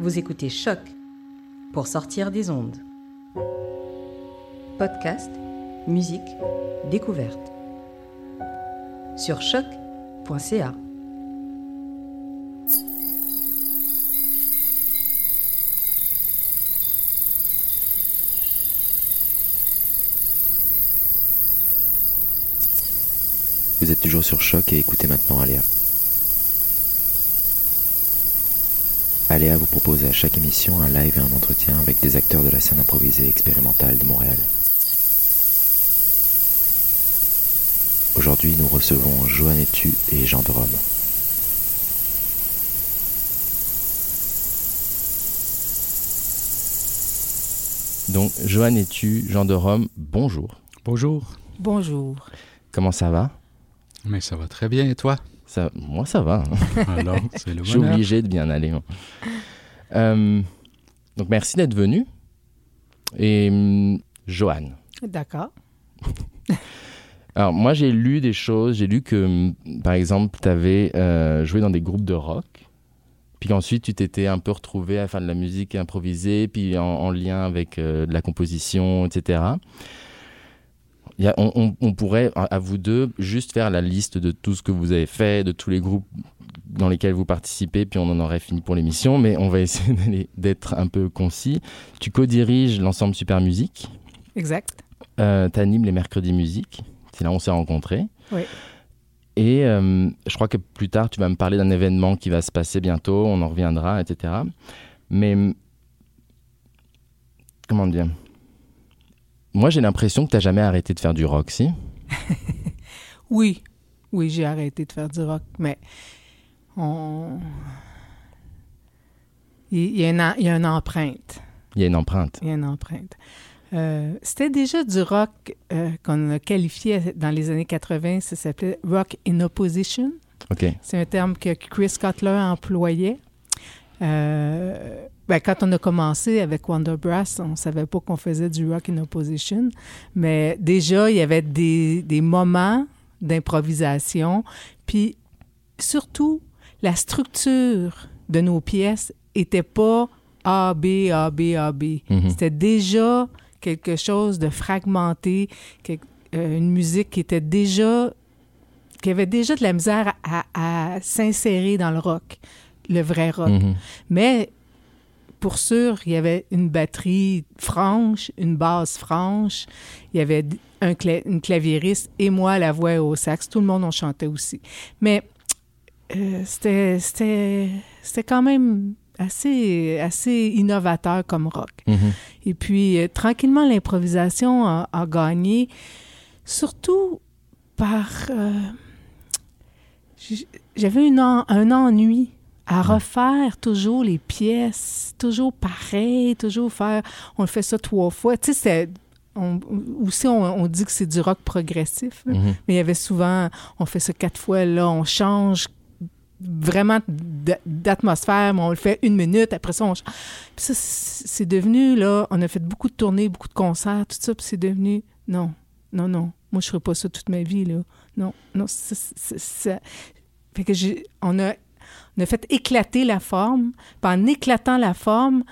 Vous écoutez Choc pour sortir des ondes. Podcast, musique, découverte. Sur choc.ca. Vous êtes toujours sur Choc et écoutez maintenant Aléa. Aléa vous propose à chaque émission un live et un entretien avec des acteurs de la scène improvisée expérimentale de Montréal. Aujourd'hui, nous recevons Joanne Etu et Jean de Rome. Donc, Joanne Etu, Jean de Rome, bonjour. Bonjour. Bonjour. Comment ça va? Mais ça va très bien et toi? Ça, Moi, ça va. Alors, c'est le Je suis obligé de bien aller. moi. Euh, donc, merci d'être venu. Et hum, Joanne. D'accord. Alors, moi, j'ai lu des choses. J'ai lu que, hum, par exemple, tu avais joué dans des groupes de rock. Puis ensuite, tu t'étais un peu retrouvé à faire de la musique improvisée, puis en, en lien avec euh, de la composition, etc. Il y a- on, on- on pourrait, à vous deux, juste faire la liste de tout ce que vous avez fait, de tous les groupes dans lesquels vous participez, puis on en aurait fini pour l'émission, mais on va essayer d'être un peu concis. Tu co-diriges l'ensemble Super Musique, Exact. euh, tu animes les mercredis musique, c'est là où on s'est rencontrés. Oui. Et euh, je crois que plus tard, tu vas me parler d'un événement qui va se passer bientôt, on en reviendra, etc. Mais comment dire? Moi, j'ai l'impression que tu n'as jamais arrêté de faire du rock, si? Oui. Oui, j'ai arrêté de faire du rock, mais on... Il y, a une, en- il y a une empreinte. Il y a une empreinte. Il y a une empreinte. Euh, C'était déjà du rock euh, qu'on a qualifié dans les années 80. Ça s'appelait rock in opposition. Ok. C'est un terme que Chris Cutler employait. Euh, ben, quand on a commencé avec Wonder Brass, on ne savait pas qu'on faisait du rock in opposition, mais déjà, il y avait des, des moments d'improvisation, puis surtout, la structure de nos pièces était pas A, B, A, B, A, B. Mhm. C'était déjà quelque chose de fragmenté, euh, une musique qui était déjà qui avait déjà de la misère à, à s'insérer dans le rock, le vrai rock. Mhm. Mais pour sûr, il y avait une batterie franche, une basse franche, il y avait un cla- une claviériste et moi la voix au sax. Tout le monde en chantait aussi. Mais euh, c'était quand même assez assez innovateur comme rock. Mhm. Et puis, euh, tranquillement, l'improvisation a, a gagné, surtout par... euh, J'avais un ennui à refaire toujours les pièces, toujours pareil, toujours faire... On le fait ça trois fois. Tu sais, c'est... on- aussi, on, on dit que c'est du rock progressif. là. Mhm. Mais il y avait souvent, on fait ça quatre fois, là, on change vraiment d'atmosphère, mais on le fait une minute, après ça, on change. Puis ça, c'est devenu, là, on a fait beaucoup de tournées, beaucoup de concerts, tout ça, puis c'est devenu, non, non, non, moi, je ferai pas ça toute ma vie, là. Non, non, c'est... c'est- c'est- Fait que j'ai... On a, on a fait éclater la forme, puis en éclatant la forme,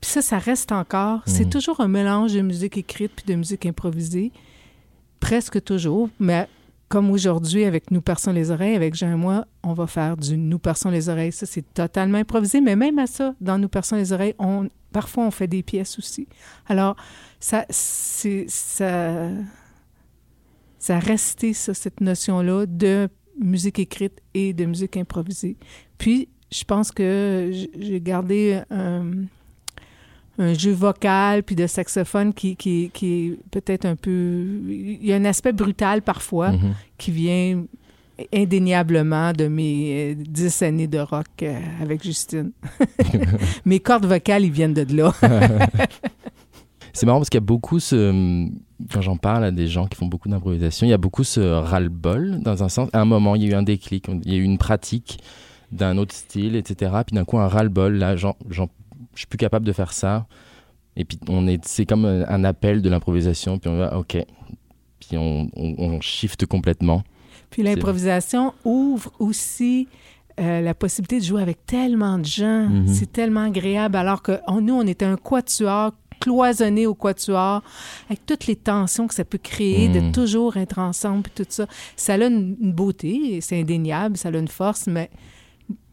puis ça, ça reste encore. C'est Mhm. toujours un mélange de musique écrite puis de musique improvisée. Presque toujours. Mais comme aujourd'hui, avec Nous perçons les oreilles, avec Jean et moi, on va faire du Nous perçons les oreilles. Ça, c'est totalement improvisé. Mais même à ça, dans Nous perçons les oreilles, on, parfois, on fait des pièces aussi. Alors, ça, c'est, ça, ça a resté, ça, cette notion-là de musique écrite et de musique improvisée. Puis, je pense que j'ai gardé un, un jeu vocal puis de saxophone qui, qui, qui est peut-être un peu... Il y a un aspect brutal parfois Mhm. qui vient indéniablement de mes dix années de rock euh, avec Justine. mes cordes vocales, ils viennent de là. C'est marrant parce qu'il y a beaucoup ce. Quand j'en parle à des gens qui font beaucoup d'improvisation, il y a beaucoup ce ras-le-bol, dans un sens. À un moment, il y a eu un déclic, il y a eu une pratique d'un autre style, etc. Puis d'un coup, un ras-le-bol, là, je suis plus capable de faire ça. Et puis, on est, c'est comme un appel de l'improvisation, puis on va, OK. Puis on, on, on shift complètement. Puis l'improvisation ouvre aussi euh, la possibilité de jouer avec tellement de gens. Mhm. C'est tellement agréable. Alors que on- nous, on était un quatuor cloisonné au quatuor, avec toutes les tensions que ça peut créer, de toujours être ensemble, tout ça. Ça a une, une beauté, c'est indéniable, ça a une force, mais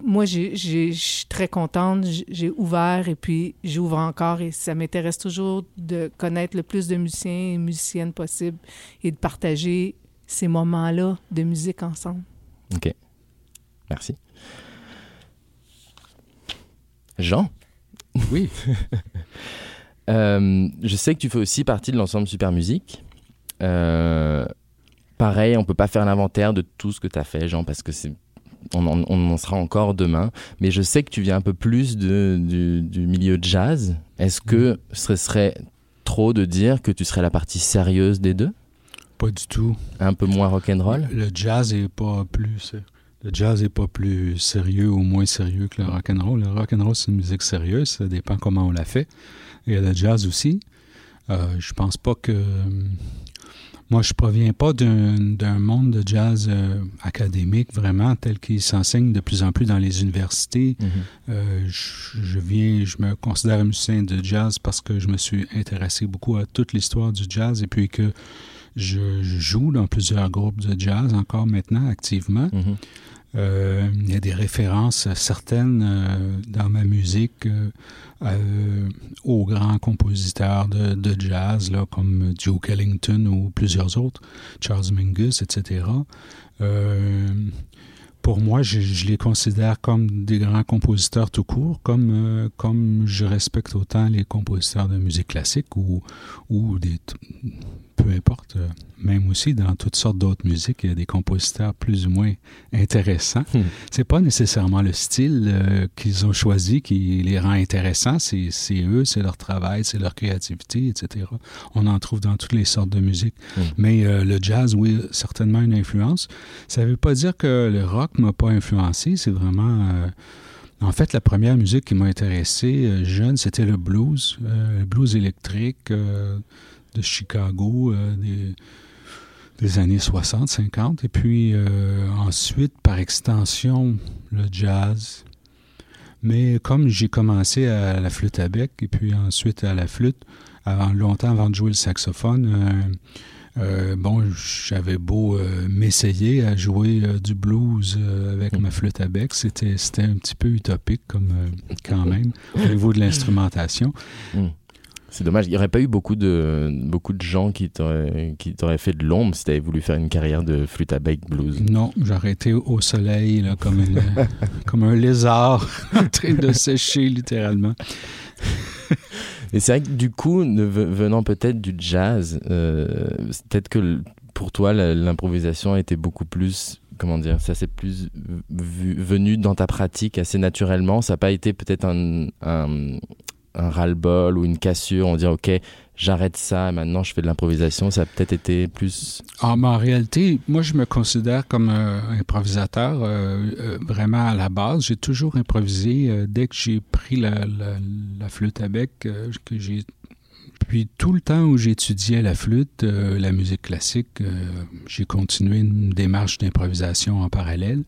moi, je suis très contente. J'ai- J'ai ouvert et puis j'ouvre encore et ça m'intéresse toujours de connaître le plus de musiciens et musiciennes possible et de partager ces moments-là de musique ensemble. Ok. Merci. Jean? Oui. Euh, je sais que tu fais aussi partie de l'ensemble Super Musique. Euh, pareil, on peut pas faire l'inventaire de tout ce que tu as fait, Jean, parce que c'est on en, on en sera encore demain. Mais je sais que tu viens un peu plus de, du, du milieu jazz. Est-ce que ce serait trop de dire que tu serais la partie sérieuse des deux? Pas du tout. Un peu moins rock'n'roll? Le jazz est pas plus. Le jazz est pas plus sérieux ou moins sérieux que le rock and roll. Le rock and roll c'est une musique sérieuse, ça dépend comment on la fait. Et le jazz aussi. Euh, je pense pas que moi je proviens pas d'un monde de jazz euh, académique vraiment tel qu'il s'enseigne de plus en plus dans les universités. Mhm. Euh, je, je viens, je me considère un musicien de jazz parce que je me suis intéressé beaucoup à toute l'histoire du jazz et puis que je, je joue dans plusieurs groupes de jazz encore maintenant activement. Mhm. Euh, il y a des références certaines euh, dans ma musique euh, aux grands compositeurs de, jazz, là, comme Duke Ellington ou plusieurs autres, Charles Mingus, etc. Pour moi, je, je les considère comme des grands compositeurs tout court, comme, comme je respecte autant les compositeurs de musique classique ou, ou des, peu importe, euh, même aussi dans toutes sortes d'autres musiques, il y a des compositeurs plus ou moins intéressants. Hmm. C'est pas nécessairement le style euh, qu'ils ont choisi qui les rend intéressants, c'est c'est eux, c'est leur travail, c'est leur créativité, etc. On en trouve dans toutes les sortes de musique. Hmm. Mais euh, le jazz, oui, certainement une influence. Ça veut pas dire que le rock m'a pas influencé, c'est vraiment... euh, en fait, la première musique qui m'a intéressé jeune, c'était le blues, le blues électrique de Chicago euh, des, des années 60, 50. Et puis euh, ensuite, par extension, le jazz. Mais comme j'ai commencé à la flûte à bec et puis ensuite à la flûte, avant, longtemps avant de jouer le saxophone, euh, bon, j'avais beau m'essayer à jouer du blues avec Mm. ma flûte à bec, c'était un petit peu utopique comme quand même au niveau de l'instrumentation. C'est dommage, il n'y aurait pas eu beaucoup de, beaucoup de gens qui t'auraient fait de l'ombre si tu avais voulu faire une carrière de flûte à bec blues. Non, j'aurais été au soleil là, comme, une- comme un lézard en train de sécher littéralement. Et c'est vrai que du coup, venant peut-être du jazz, euh, peut-être que pour toi, l'improvisation était beaucoup plus, comment dire, ça s'est plus vu- venu dans ta pratique assez naturellement. Ça n'a pas été peut-être un, un, un ras-le-bol ou une cassure, on dit ok, j'arrête ça, maintenant je fais de l'improvisation. Ça a peut-être été plus. Ah, mais en réalité, moi, je me considère comme euh, improvisateur euh, euh, vraiment à la base. J'ai toujours improvisé euh, dès que j'ai pris la, flûte à bec. Puis tout le temps où j'étudiais la flûte, la musique classique, j'ai continué une démarche d'improvisation en parallèle.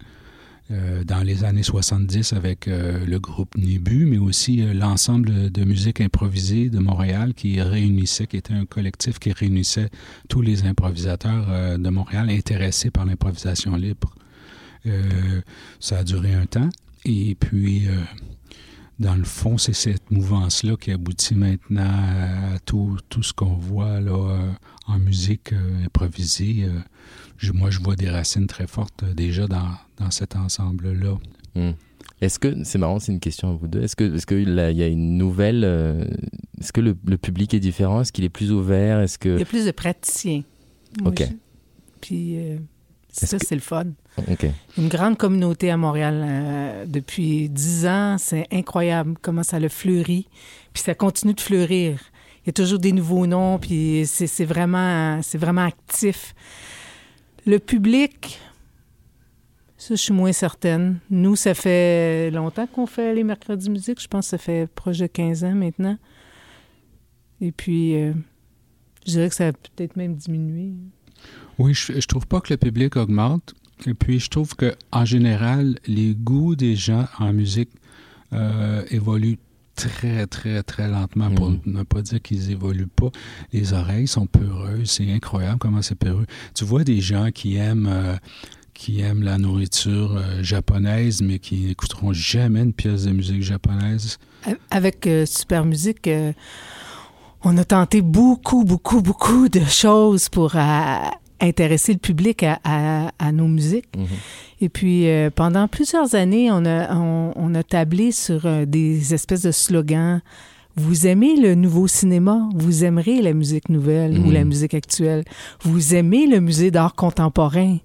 Euh, dans les années 70 avec euh, le groupe Nébu, mais aussi euh, l'ensemble de musique improvisée de Montréal qui réunissait, qui était un collectif qui réunissait tous les improvisateurs de Montréal intéressés par l'improvisation libre. Ça a duré un temps. Et puis, dans le fond, c'est cette mouvance-là qui aboutit maintenant à tout, tout ce qu'on voit là, en musique improvisée. Je- moi, je vois des racines très fortes euh, déjà dans, dans cet ensemble-là. Hmm. Est-ce que c'est marrant, c'est une question à vous deux. Est-ce que est-ce que là, il y a une nouvelle euh, Est-ce que le, le public est différent? Est-ce qu'il est plus ouvert? Est-ce que Il y a plus de praticiens. Moi, Ok. je- Puis euh, ça, que- c'est le fun. Ok. Une grande communauté à Montréal euh, depuis dix ans. C'est incroyable comment ça le fleurit. Puis ça continue de fleurir. Il y a toujours des nouveaux noms, puis c'est c'est vraiment, c'est vraiment actif. Le public, ça, je suis moins certaine. Nous, ça fait longtemps qu'on fait les mercredis musique. Je pense que ça fait proche de 15 ans maintenant. Et puis, euh, je dirais que ça a peut-être même diminué. Oui, je, je trouve pas que le public augmente. Et puis, je trouve que en général, les goûts des gens en musique euh, évoluent très, très, très lentement, pour Mhm. ne pas dire qu'ils évoluent pas. Les oreilles sont peureuses. C'est incroyable comment c'est peureux. Tu vois des gens qui aiment... euh, qui aiment la nourriture euh, japonaise, mais qui n'écouteront jamais une pièce de musique japonaise? Avec euh, Super Musique, euh, on a tenté beaucoup, beaucoup, beaucoup de choses pour euh, intéresser le public à, à- à nos musiques. Mhm. Et puis, euh, pendant plusieurs années, on a, on, on a tablé sur euh, des espèces de slogans. Vous aimez le nouveau cinéma, vous aimerez la musique nouvelle ou Mhm. la musique actuelle? Vous aimez le musée d'art contemporain,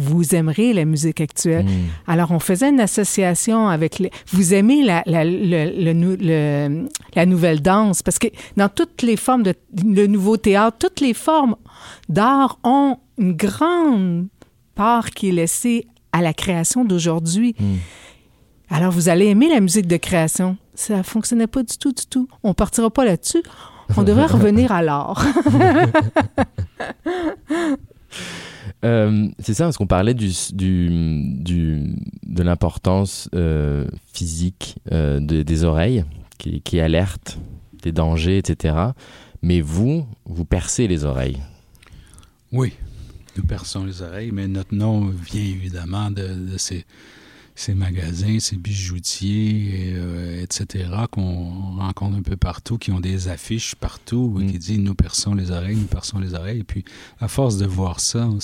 vous aimerez la musique actuelle. Mhm. Alors, on faisait une association avec les... Vous aimez la, la, le- le la nouvelle danse? Parce que dans toutes les formes de... Le nouveau théâtre, toutes les formes d'art ont une grande part qui est laissée à la création d'aujourd'hui. Mhm. Alors, vous allez aimer la musique de création. Ça fonctionnait pas du tout, du tout. On partira pas là-dessus. On devrait revenir à l'art. Euh, c'est ça, parce qu'on parlait du, de l'importance euh, physique euh, de- des oreilles, qui, qui des dangers, etc. Mais vous, vous percez les oreilles. Oui, nous perçons les oreilles, mais notre nom vient évidemment de, de ces, ces magasins, ces bijoutiers, euh, etc., qu'on rencontre un peu partout, qui ont des affiches partout Mm. qui disent Nous perçons les oreilles, nous perçons les oreilles. Et puis, à force de voir ça, on,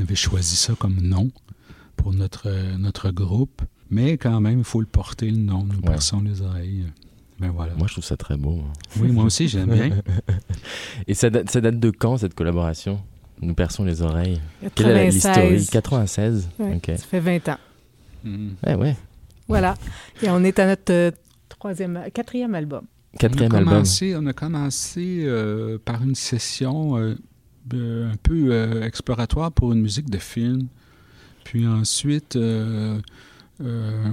avait choisi ça comme nom pour notre, notre groupe. Mais quand même, il faut le porter, le nom. Nous Ouais. perçons les oreilles. Ben voilà. Moi, je trouve ça très beau. Oui, moi aussi, j'aime bien. Et ça date, ça date de quand, cette collaboration? Nous perçons les oreilles. Quelle est la- l'historique? 96. 96 Ouais, Ok. Ça fait 20 ans. Mm. Ouais, ouais. Voilà. Et on est à notre euh, troisième, quatrième album. Quatrième on a album. commencé, On a commencé euh, par une session euh, un peu euh, exploratoire pour une musique de film. Puis ensuite, euh, euh,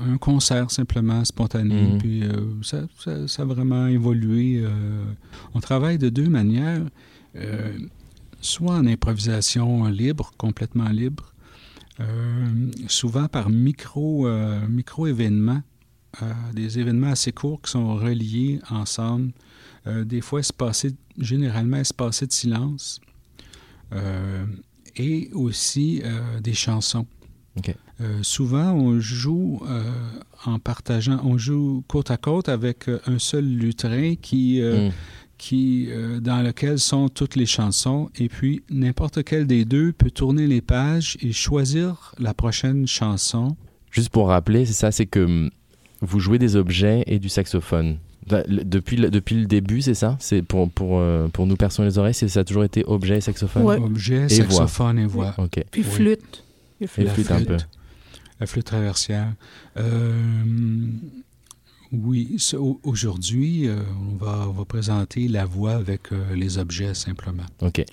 un concert simplement spontané. Mhm. Puis euh, ça, ça- ça a vraiment évolué. euh. on travaille de deux manières. Euh, soit en improvisation libre, complètement libre, souvent par micro, euh, micro-événements, euh, des événements assez courts qui sont reliés ensemble, euh, des fois espacés, généralement espacés de silence, euh, et aussi euh, des chansons. Euh, souvent, on joue euh, en partageant, on joue côte à côte avec euh, un seul lutrin qui, euh, Mm. Qui, euh, dans lequel sont toutes les chansons. Et puis, n'importe quel des deux peut tourner les pages et choisir la prochaine chanson. Juste pour rappeler, c'est ça, c'est que hum, vous jouez des objets et du saxophone. Depuis le, depuis le début, c'est ça? C'est pour, pour, euh, pour nous percer les oreilles, c'est- ça a toujours été objet et saxophone? Ouais. Objet, Et saxophone et voix. Ok. Puis Oui. flûte. Et flûte. flûte un peu. La flûte traversière. Euh, oui, aujourd'hui, euh, on, va, on va présenter la voix avec euh, les objets simplement. Ok.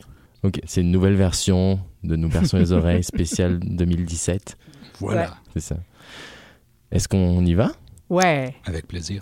Ok. C'est une nouvelle version de Nous perçons les oreilles spéciale 2017. Voilà, C'est ça. Est-ce qu'on y va? Ouais. avec plaisir.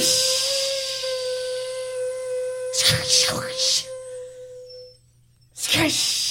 スカッシュ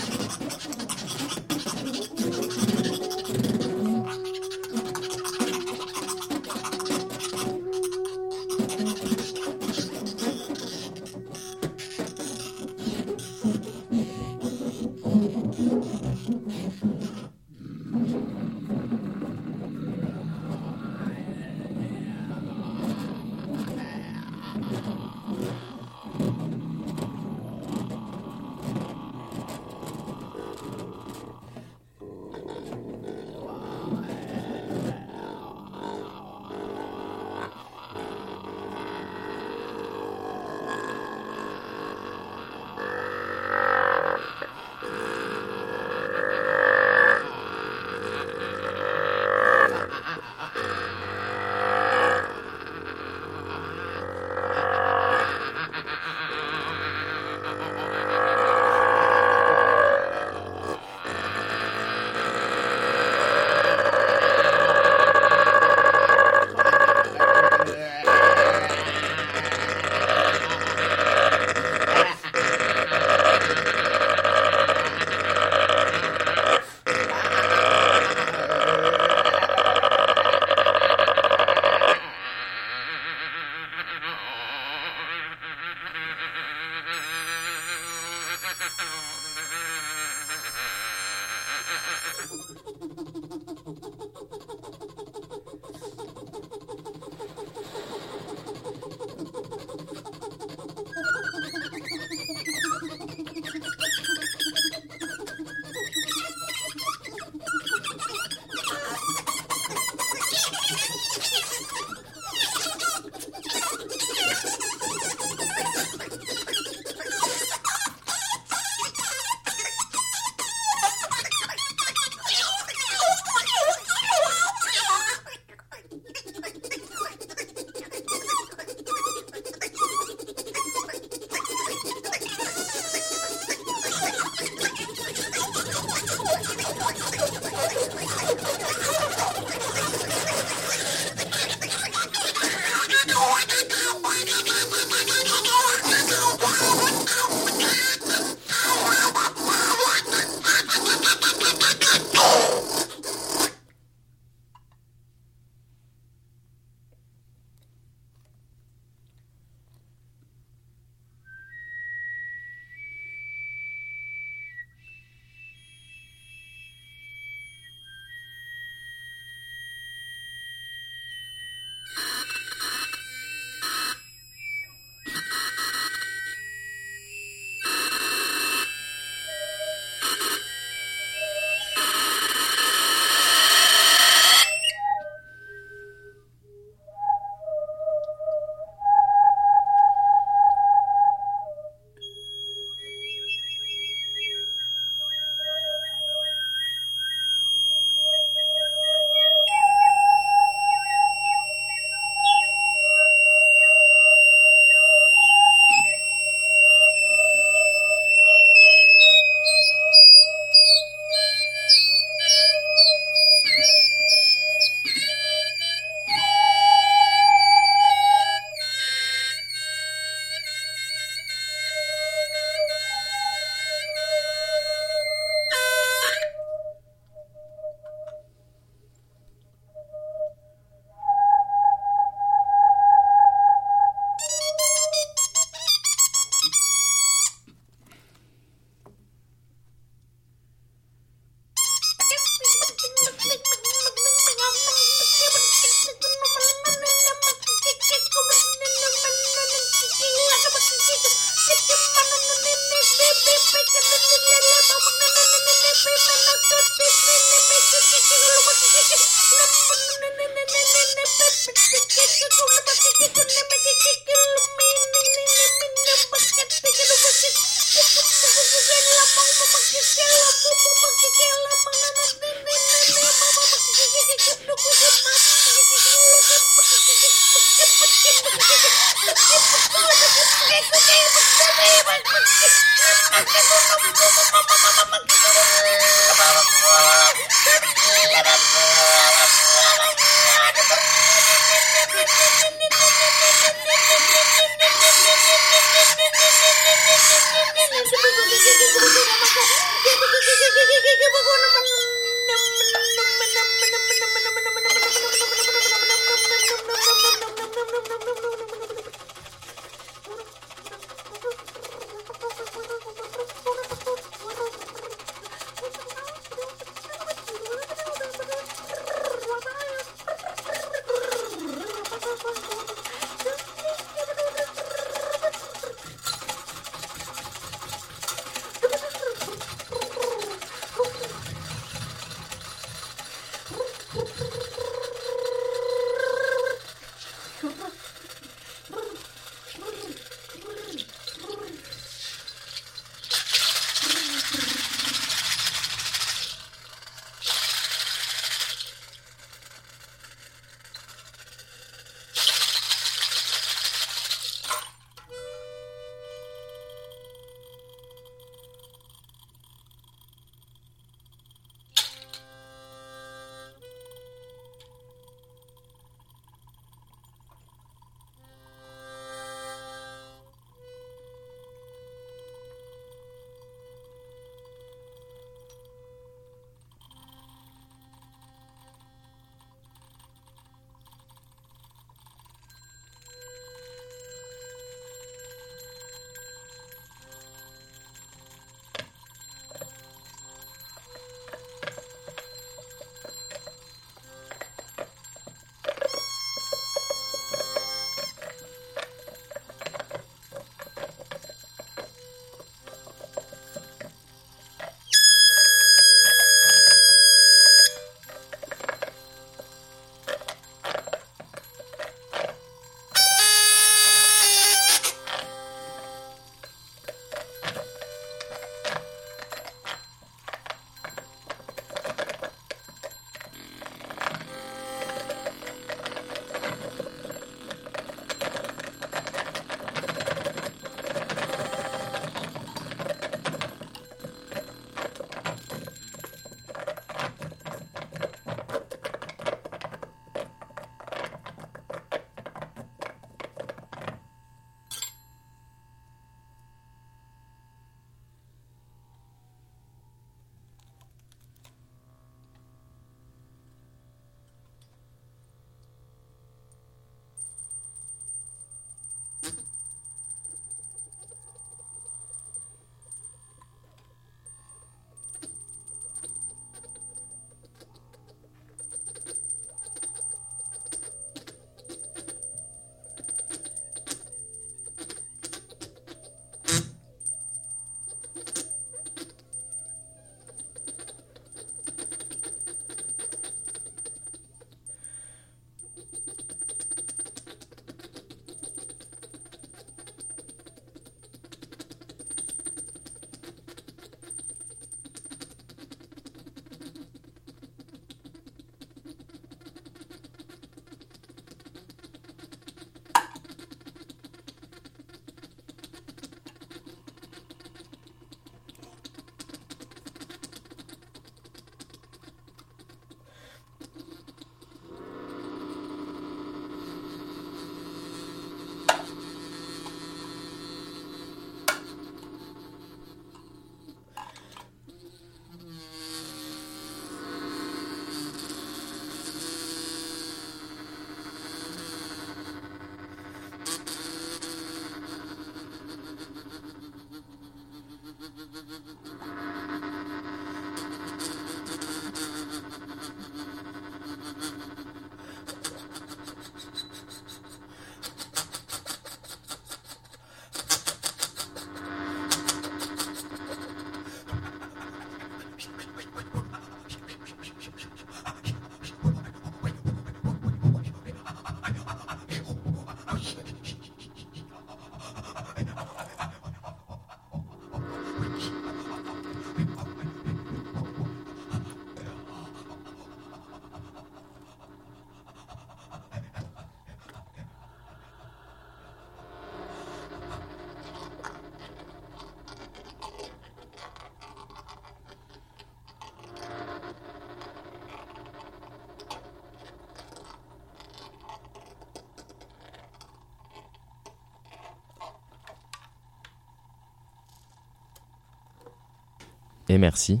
Et merci.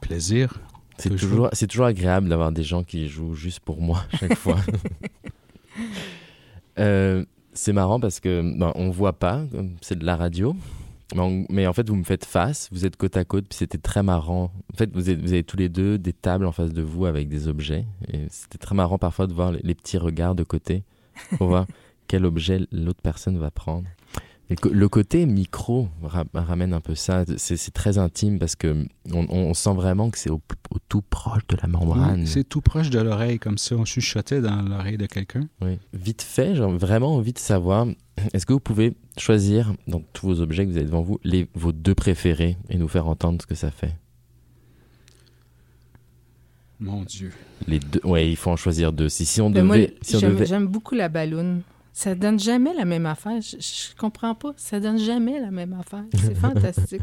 Plaisir. C'est Toujours. toujours, c'est toujours agréable d'avoir des gens qui jouent juste pour moi chaque fois. Euh, c'est marrant parce que ben, on voit pas, c'est de la radio, mais, on- mais en fait vous me faites face, vous êtes côte à côte, puis c'était très marrant. En fait vous, êtes- vous avez tous les deux des tables en face de vous avec des objets, et c'était très marrant parfois de voir les, les petits regards de côté pour voir quel objet l'autre personne va prendre. Le côté micro ra- ramène un peu ça. C'est très intime parce que on, on sent vraiment que c'est au, au tout proche de la membrane. Oui, C'est tout proche de l'oreille, comme si on chuchotait dans l'oreille de quelqu'un. Oui. Vite fait, j'ai vraiment envie de savoir, est-ce que vous pouvez choisir dans tous vos objets que vous avez devant vous les, vos deux préférés et nous faire entendre ce que ça fait? Mon Dieu. Les deux, ouais, il faut en choisir deux. Si, si on moi, devait, si on j'aime devait- j'aime beaucoup la balloune. Ça donne jamais la même affaire. Je, je comprends pas. Ça donne jamais la même affaire. C'est fantastique.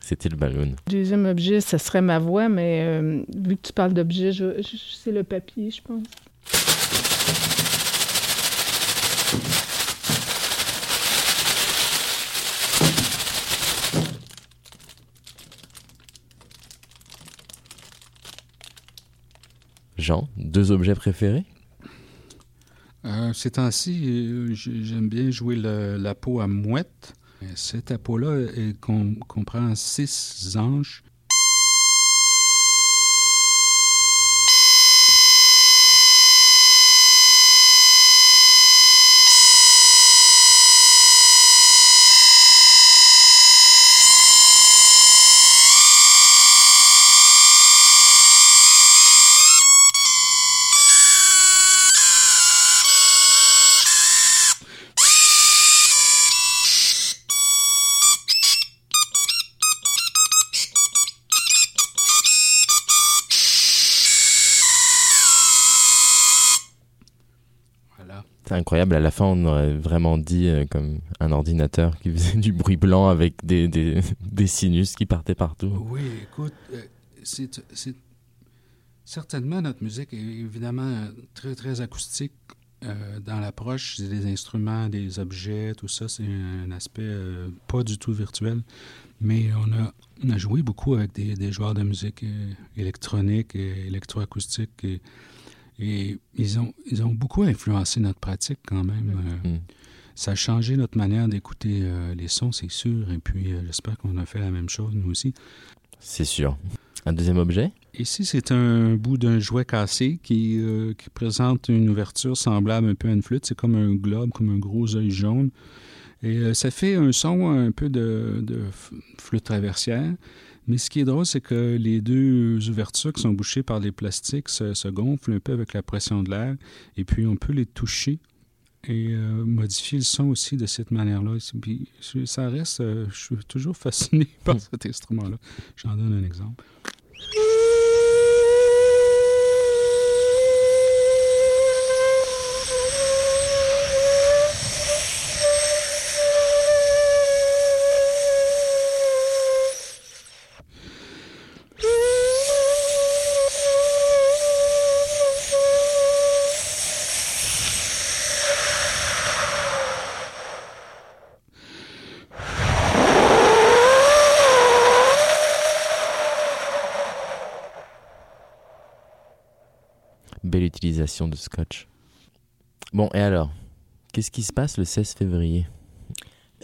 c'était le ballon. Deuxième objet, ça serait ma voix, mais euh, vu que tu parles d'objet, je, je- c'est le papier, je pense. Deux objets préférés? Euh, ces temps-ci, euh, j'ai- j'aime bien jouer la peau à mouette. Cette peau-là comprend six anges. Incroyable. À la fin, on aurait vraiment dit euh, comme un ordinateur qui faisait du bruit blanc avec des, des, des sinus qui partaient partout. Oui, écoute, euh, c'est certainement notre musique est évidemment euh, très très acoustique dans l'approche. Des instruments, des objets, tout ça. C'est un aspect pas du tout virtuel. Mais on a, on a joué beaucoup avec des, des joueurs de musique électronique et électroacoustique. Et ils, ont, ils ont beaucoup influencé notre pratique quand même. Euh, Mm. Ça a changé notre manière d'écouter euh, les sons, c'est sûr. Et puis, euh, j'espère qu'on a fait la même chose, nous aussi. C'est sûr. Un deuxième objet? Ici, c'est un bout d'un jouet cassé qui, euh, qui présente une ouverture semblable un peu à une flûte. C'est comme un globe, comme un gros œil jaune. Et ça fait un son un peu de, de flûte traversière. Mais ce qui est drôle, c'est que les deux ouvertures qui sont bouchées par des plastiques se, se gonflent un peu avec la pression de l'air. Et puis, on peut les toucher et euh, modifier le son aussi de cette manière-là. Puis, ça reste... euh, je suis toujours fasciné par cet instrument-là. J'en donne un exemple. Belle utilisation de scotch. Bon, et alors Qu'est-ce qui se passe le 16 février?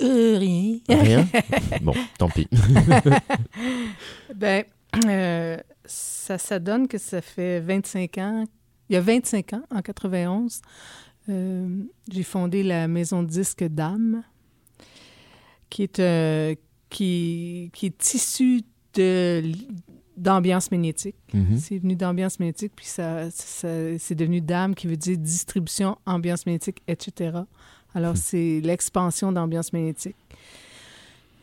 Euh, rien. Rien? Bon, tant pis. Ben, euh, ça, ça donne que ça fait 25 ans. Il y a 25 ans, en 91, euh, j'ai fondé la maison de disques d'âme, qui est, euh, qui, qui est issue de d'ambiance magnétique. Mhm. C'est venu d'ambiance magnétique, puis ça, ça- c'est devenu DAM, qui veut dire distribution, ambiance magnétique, etc. Alors, c'est l'expansion d'ambiance magnétique.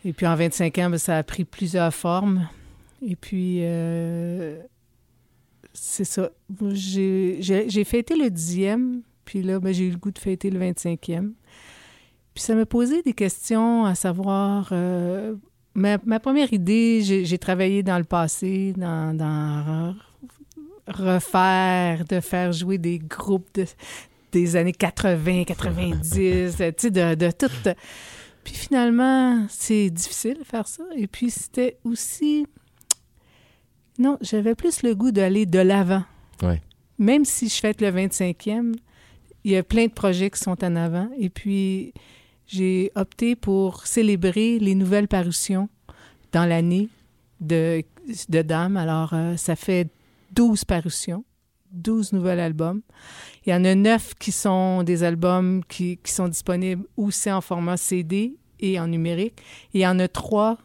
Et puis, en 25 ans, ben, ça a pris plusieurs formes. Et puis, euh, c'est ça. J'ai fêté le dixième, puis là, ben, j'ai eu le goût de fêter le 25e. Puis ça m'a posé des questions à savoir, euh, ma, ma première idée, j'ai travaillé dans le passé, dans, dans refaire, de faire jouer des groupes de, des années 80, 90, tu sais, de, de tout. Puis finalement, c'est difficile de faire ça. Et puis c'était aussi... Non, j'avais plus le goût d'aller de l'avant. Ouais. Même si je fête le 25e, il y a plein de projets qui sont en avant. Et puis, j'ai opté pour célébrer les nouvelles parutions dans l'année de, de Dame. Alors, euh, ça fait 12 parutions, 12 nouveaux albums. Il y en a 9 qui sont des albums qui, qui sont disponibles aussi en format CD et en numérique. Et il y en a 3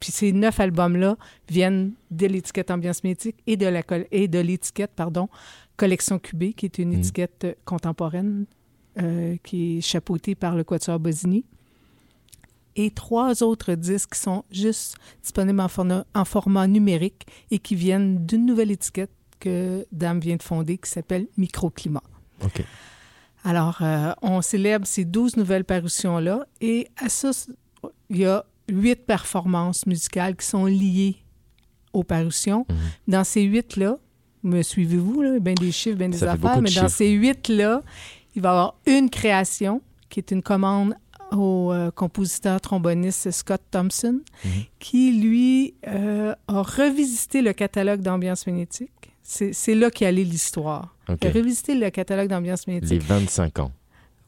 puis ces neuf albums-là viennent de l'étiquette Ambiance Métique et de la et de l'étiquette, pardon, Collection Cubée, qui est une Mhm. étiquette contemporaine euh, qui est chapeautée par le Quatuor Bosini. Et trois autres disques qui sont juste disponibles en format, en format numérique et qui viennent d'une nouvelle étiquette que Dame vient de fonder qui s'appelle Microclimat. OK. Alors, euh, on célèbre ces 12 nouvelles parutions-là et à ça, il y a huit performances musicales qui sont liées aux parutions. Mhm. Dans ces huit-là, me suivez-vous, là, bien des chiffres, bien des Ça affaires, de mais dans chiffres. ces huit-là, il va y avoir une création qui est une commande au euh, compositeur tromboniste Scott Thompson, Mhm. qui, lui, euh, a revisité le catalogue d'ambiance magnétique. C'est là qu'est allée l'histoire. OK. Il a revisité le catalogue d'ambiance magnétique. Les 25 ans.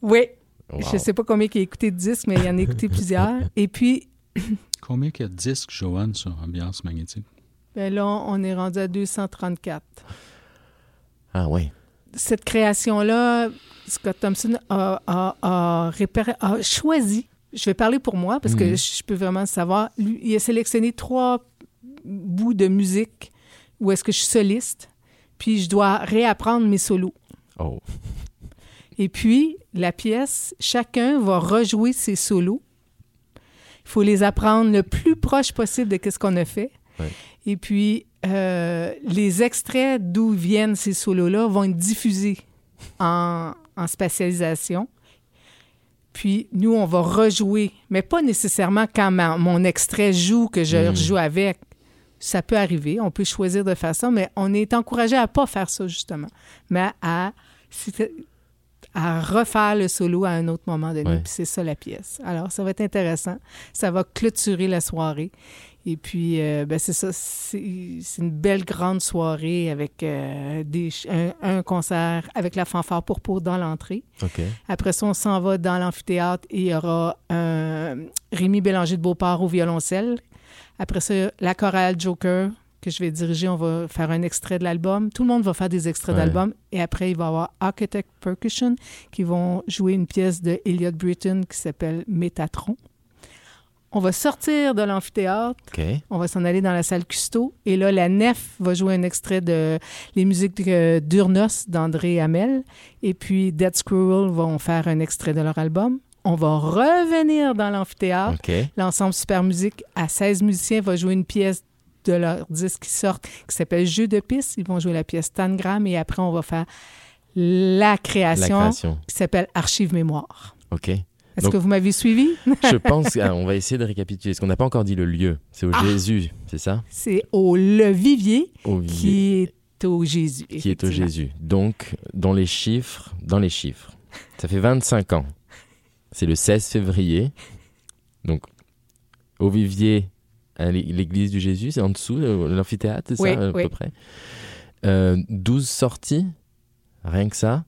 Oui, Wow. je ne sais pas combien il a écouté de disques, mais il en a écouté plusieurs. Et puis, Combien qu'il y a de disques, Joanne, sur Ambiance Magnétique? ben là, on est rendu à 234. Ah ouais. Cette création-là, Scott Thompson a, a- a répar- a choisi, je vais parler pour moi parce que Mhm. je peux vraiment savoir, lui, il a sélectionné trois bouts de musique où est-ce que je suis soliste, puis je dois réapprendre mes solos. Oh. Et puis, la pièce, chacun va rejouer ses solos. Il faut les apprendre le plus proche possible de ce qu'on a fait. Ouais. Et puis, euh, les extraits d'où viennent ces solos-là vont être diffusés en, en spatialisation. Puis, nous, on va rejouer, mais pas nécessairement quand ma- mon extrait joue, que je Mm. rejoue avec. Ça peut arriver, on peut choisir de faire ça, mais on est encouragé à pas faire ça, justement, mais à refaire le solo à un autre moment donné. Ouais. Puis c'est ça la pièce. Alors, ça va être intéressant. Ça va clôturer la soirée. Et puis, euh, ben, c'est ça, c'est une belle grande soirée avec euh, des, un, un concert avec la fanfare pour peau dans l'entrée. Après ça, on s'en va dans l'amphithéâtre et il y aura un Rémi Bélanger de Beauport au violoncelle. Après ça, la chorale Joker que je vais diriger, on va faire un extrait de l'album. Tout le monde va faire des extraits Ouais. d'album. Et après, il va y avoir Architect Percussion qui vont jouer une pièce de Elliot Britton qui s'appelle Métatron. On va sortir de l'amphithéâtre on va s'en aller dans la salle Custo. Et là, la nef va jouer un extrait de les musiques de- d'Urnos d'André Hamel. Et puis Dead Squirrel vont faire un extrait de leur album. On va revenir dans l'amphithéâtre. L'ensemble Super Musique à 16 musiciens va jouer une pièce de leur disque qui sort qui s'appelle Jeu de piste. Ils vont jouer la pièce Tangram et après on va faire la La création, création. qui s'appelle Archive Mémoire. OK. Est-ce que vous m'avez suivi? Je pense qu'on va essayer de récapituler. Parce qu'on n'a pas encore dit le lieu? C'est au Ah! Jésus, c'est ça? C'est au Le Vivier Au Vivier, qui est au Jésus. qui est au. Jésus. Donc, dans les chiffres, dans les chiffres, ça fait 25 ans. C'est le 16 février. Donc, au Vivier, l'église du Jésus, c'est en dessous, euh, l'amphithéâtre, c'est Oui, ça, à oui. peu près? Euh, 12 sorties, rien que ça.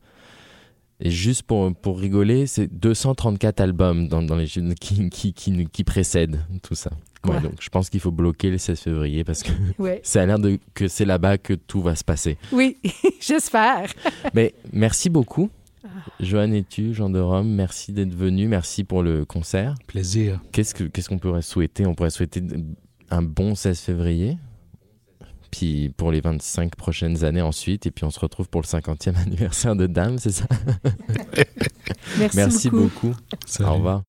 Et juste pour, pour rigoler, c'est 234 albums dans, dans les qui, qui, qui, qui précèdent tout ça. Ouais, donc je pense qu'il faut bloquer le 16 février parce que Ouais. ça a l'air de que c'est là-bas que tout va se passer. Oui, j'espère. Mais merci beaucoup, Ah. Joanne et tu, Jean de Rome. Merci d'être venu. Merci pour le concert. Plaisir. Qu'est-ce que qu'est-ce qu'on pourrait souhaiter? On pourrait souhaiter un bon 16 février. Puis pour les 25 prochaines années ensuite. Et puis on se retrouve pour le 50e anniversaire de Dame, c'est ça? Merci, Merci beaucoup. Au revoir.